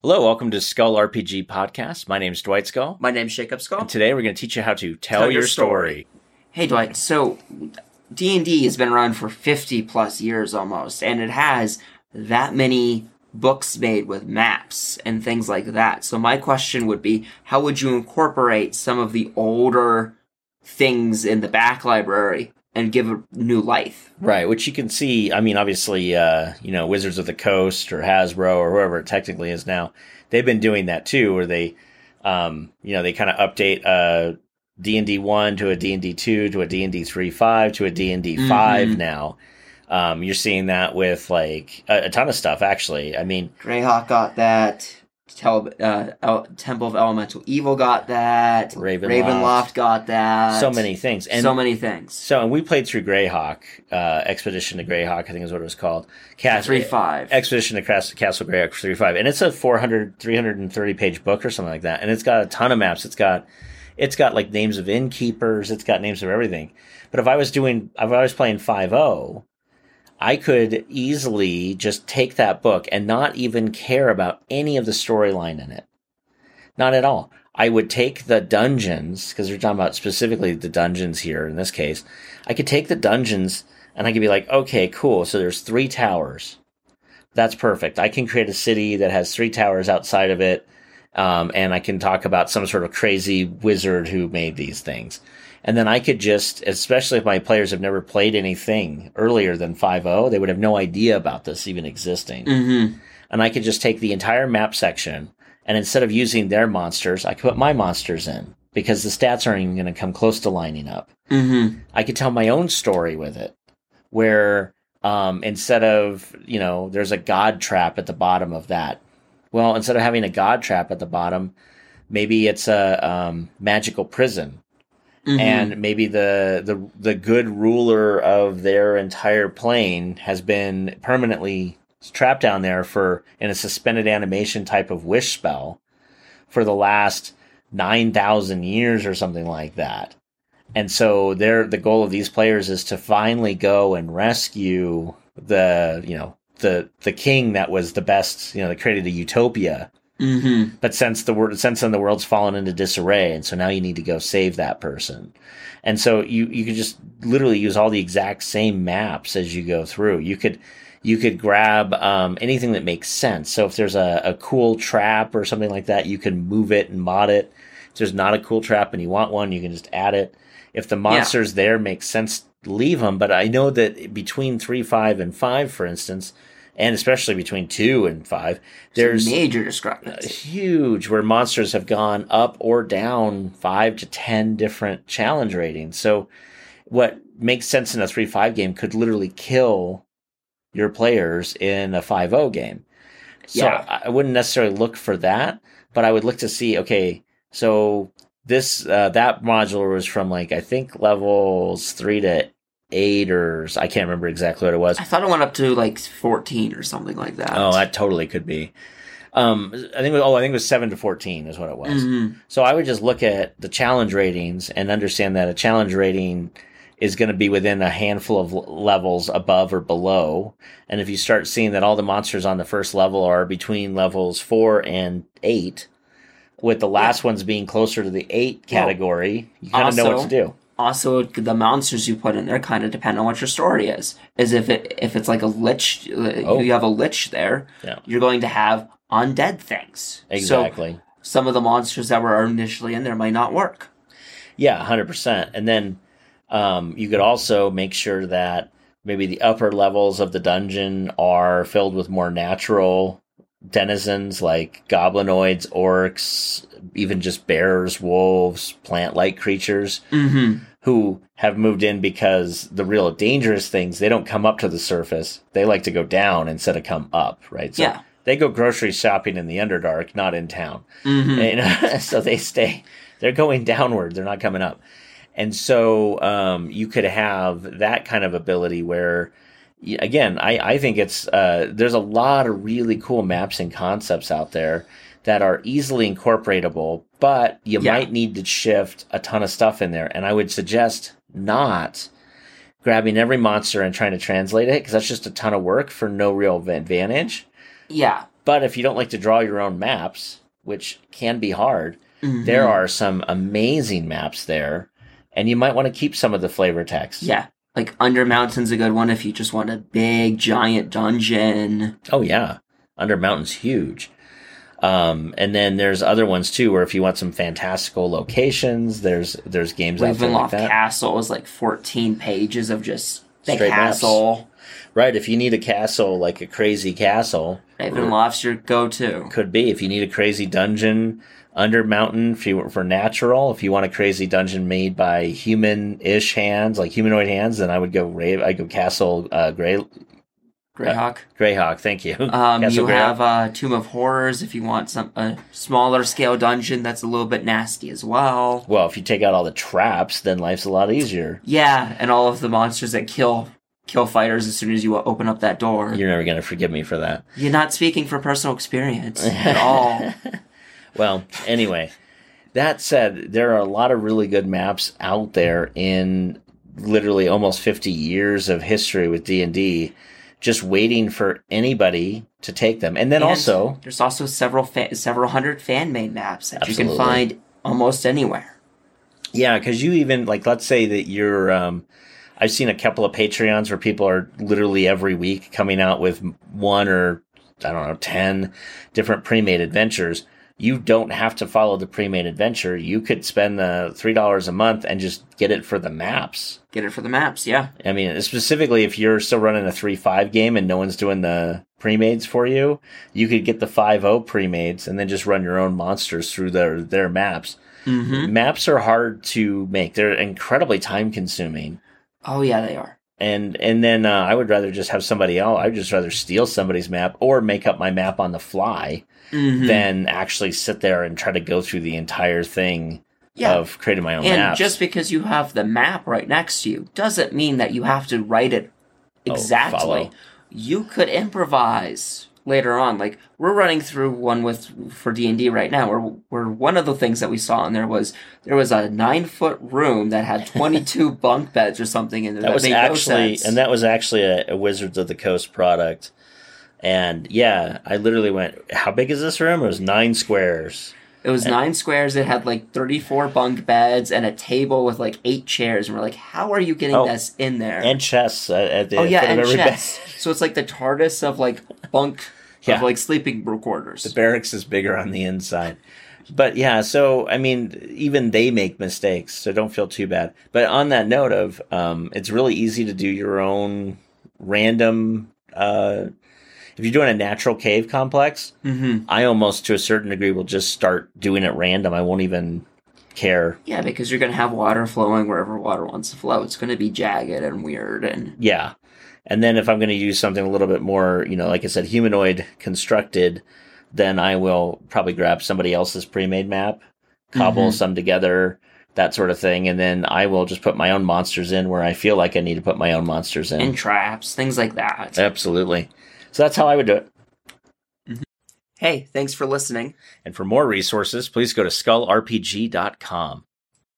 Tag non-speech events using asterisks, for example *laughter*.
Hello, welcome to Skull RPG Podcast. My name is Dwight Skull. My name name's Jacob Skull. And today we're going to teach you how to tell, Tell your, your story. Hey Dwight, so D&D has been around for 50 plus years almost and it has that many books made with maps and things like that. So my question would be how would you incorporate some of the older things in the back library and give a new life? Right, which you can see. I mean, obviously, uh, you know, Wizards of the Coast or Hasbro or whoever it technically is now, they've been doing that too, where they, um, you know, they kind of update uh, D&D 1 to a D&D 2 to a D&D 3 5 to a D&D 5 Mhm. now. Um, you're seeing that with like a, a ton of stuff, actually. I mean, Greyhawk got that. Tel- uh, El- Temple of Elemental Evil got that. Ravenloft. Ravenloft got that. so many things. And so many things. So, and we played through Greyhawk, uh, Expedition to Greyhawk, I think is what it was called. Cast, Three five. Expedition to Cas- Castle Greyhawk 35. And it's a 400, 330 page book or something like that. And it's got a ton of maps. It's got, it's got like names of innkeepers. It's got names of everything. But if I was doing, if I was playing 5 I could easily just take that book and not even care about any of the storyline in it. Not at all. I would take the dungeons, because we're talking about specifically the dungeons here in this case. I could take the dungeons and I could be like, okay, cool. So there's three towers. That's perfect. I can create a city that has three towers outside of it. Um, and I can talk about some sort of crazy wizard who made these things. And then I could just, especially if my players have never played anything earlier than 5.0, they would have no idea about this even existing. Mm-hmm. And I could just take the entire map section and instead of using their monsters, I could put my monsters in because the stats aren't even going to come close to lining up. Mm-hmm. I could tell my own story with it, where um, instead of you know, there's a god trap at the bottom of that. Well, instead of having a god trap at the bottom, maybe it's a um, magical prison, Mm-hmm. and maybe the the the good ruler of their entire plane has been permanently trapped down there for in a suspended animation type of wish spell for the last 9000 years or something like that and so their the goal of these players is to finally go and rescue the you know the the king that was the best you know that created a utopia Mm-hmm. but since the world, since then the world's fallen into disarray, and so now you need to go save that person. And so you you could just literally use all the exact same maps as you go through. You could you could grab um, anything that makes sense. So if there's a, a cool trap or something like that, you can move it and mod it. If there's not a cool trap and you want one, you can just add it. If the monsters there make sense, leave them. But I know that between three, five, and five, for instance, and especially between two and five, there's major uh, discrepancy. huge where monsters have gone up or down five to ten different challenge ratings. So what makes sense in a three five game could literally kill your players in a 5-0 game. So Yeah. I I wouldn't necessarily look for that, but I would look to see, okay, so this uh, that modular was from like I think levels three to eight or I can't remember exactly what it was. I thought it went up to like 14 or something like that. Oh, that totally could be. Um, I think. Oh, I think it was seven to fourteen is what it was. Mhm. So I would just look at the challenge ratings and understand that a challenge rating is going to be within a handful of levels above or below. And if you start seeing that all the monsters on the first level are between levels four and eight, with the last ones being closer to the eight category, you kind of know what to do. Also, the monsters you put in there kind of depend on what your story is. Is if it if it's like a lich, uh, Oh. you have a lich there, Yeah. you're going to have undead things. Exactly. So some of the monsters that were initially in there might not work. Yeah, hundred percent. And then um, you could also make sure that maybe the upper levels of the dungeon are filled with more natural denizens like goblinoids, orcs, even just bears, wolves, plant-like creatures Mm-hmm. who have moved in because the real dangerous things they don't come up to the surface. They like to go down instead of come up, right? So Yeah. they go grocery shopping in the Underdark, not in town. Mm-hmm. *laughs* You know, so they stay, they're going downward, they're not coming up. And so um, you could have that kind of ability where, again, I, I think it's, uh, there's a lot of really cool maps and concepts out there that are easily incorporatable, but you Yeah. might need to shift a ton of stuff in there. And I would suggest not grabbing every monster and trying to translate it because that's just a ton of work for no real advantage. Yeah, But if you don't like to draw your own maps, which can be hard, Mhm. there are some amazing maps there, and you might want to keep some of the flavor text. Yeah. Like Undermountain's a good one if you just want a big giant dungeon. Oh yeah, Undermountain's huge. Um, and then there's other ones too, where if you want some fantastical locations, there's there's games like Ravenloft that. Castle is like 14 pages of just the Straight maps. castle. Right, if you need a castle like a crazy castle, Ravenloft's your go-to. could be. If you need a crazy dungeon Undermountain if you for natural, if you want a crazy dungeon made by human-ish hands, like humanoid hands, then I would go I go Castle uh, Gray Greyhawk. Greyhawk. Thank you. *laughs* Um, you Greyhawk. have uh, Tomb of Horrors if you want some a smaller scale dungeon that's a little bit nasty as well. Well, if you take out all the traps, then life's a lot easier. Yeah, and all of the monsters that kill kill fighters as soon as you open up that door. You're never gonna forgive me for that. You're not speaking from personal experience at all. *laughs* Well, anyway, that said, there are a lot of really good maps out there in literally almost 50 years of history with D&D just waiting for anybody to take them. And then And also, there's also several fa- several hundred fan made maps that you can find almost anywhere. yeah, cuz you even like let's say that you're um I've seen a couple of Patreons where people are literally every week coming out with one or I don't know, 10 different pre-made adventures. You don't have to follow the pre-made adventure. You could spend the $3 a month and just get it for the maps. Get it for the maps, yeah. I mean, specifically if you're still running a 3-5 game and no one's doing the pre-mades for you, you could get the 5-0 pre-mades and then just run your own monsters through their their maps. Mm-hmm. Maps are hard to make. They're incredibly time consuming. Oh yeah, they are. And and then uh, I would rather just have somebody else. I'd just rather steal somebody's map or make up my map on the fly Mhm. than actually sit there and try to go through the entire thing Yeah. of creating my own and maps. just because you have the map right next to you doesn't mean that you have to write it Oh, exactly. follow. you could improvise later on. Like we're running through one with for D and D right now, where where one of the things that we saw in there was there was a nine foot room that had *laughs* twenty two bunk beds or something in there. that was no actually sense. and that was actually a, a Wizards of the Coast product. And yeah, I literally went, "How big is this room?" It was nine squares. It was nine squares. It had like 34 bunk beds and a table with like eight chairs. And we're like, how are you getting Oh, this in there? And chess at, at the oh, yeah, and chess. so it's like the TARDIS of like bunk, Yeah. of like sleeping quarters. The barracks is bigger on the inside. But yeah, so I mean, even they make mistakes, so don't feel too bad. But on that note of, um, it's really easy to do your own random. Uh, if you're doing a natural cave complex, hmm I almost to a certain degree will just start doing it random. I won't even care. Yeah, because you're going to have water flowing wherever water wants to flow. It's going to be jagged and weird. And Yeah. And then if I'm going to use something a little bit more, you know, like I said, humanoid constructed, then I will probably grab somebody else's pre-made map, cobble Mhm. some together, that sort of thing, and then I will just put my own monsters in where I feel like I need to put my own monsters in. and traps, things like that. Absolutely. So that's how I would do it. Hey, thanks for listening. And for more resources, please go to skullrpg.com.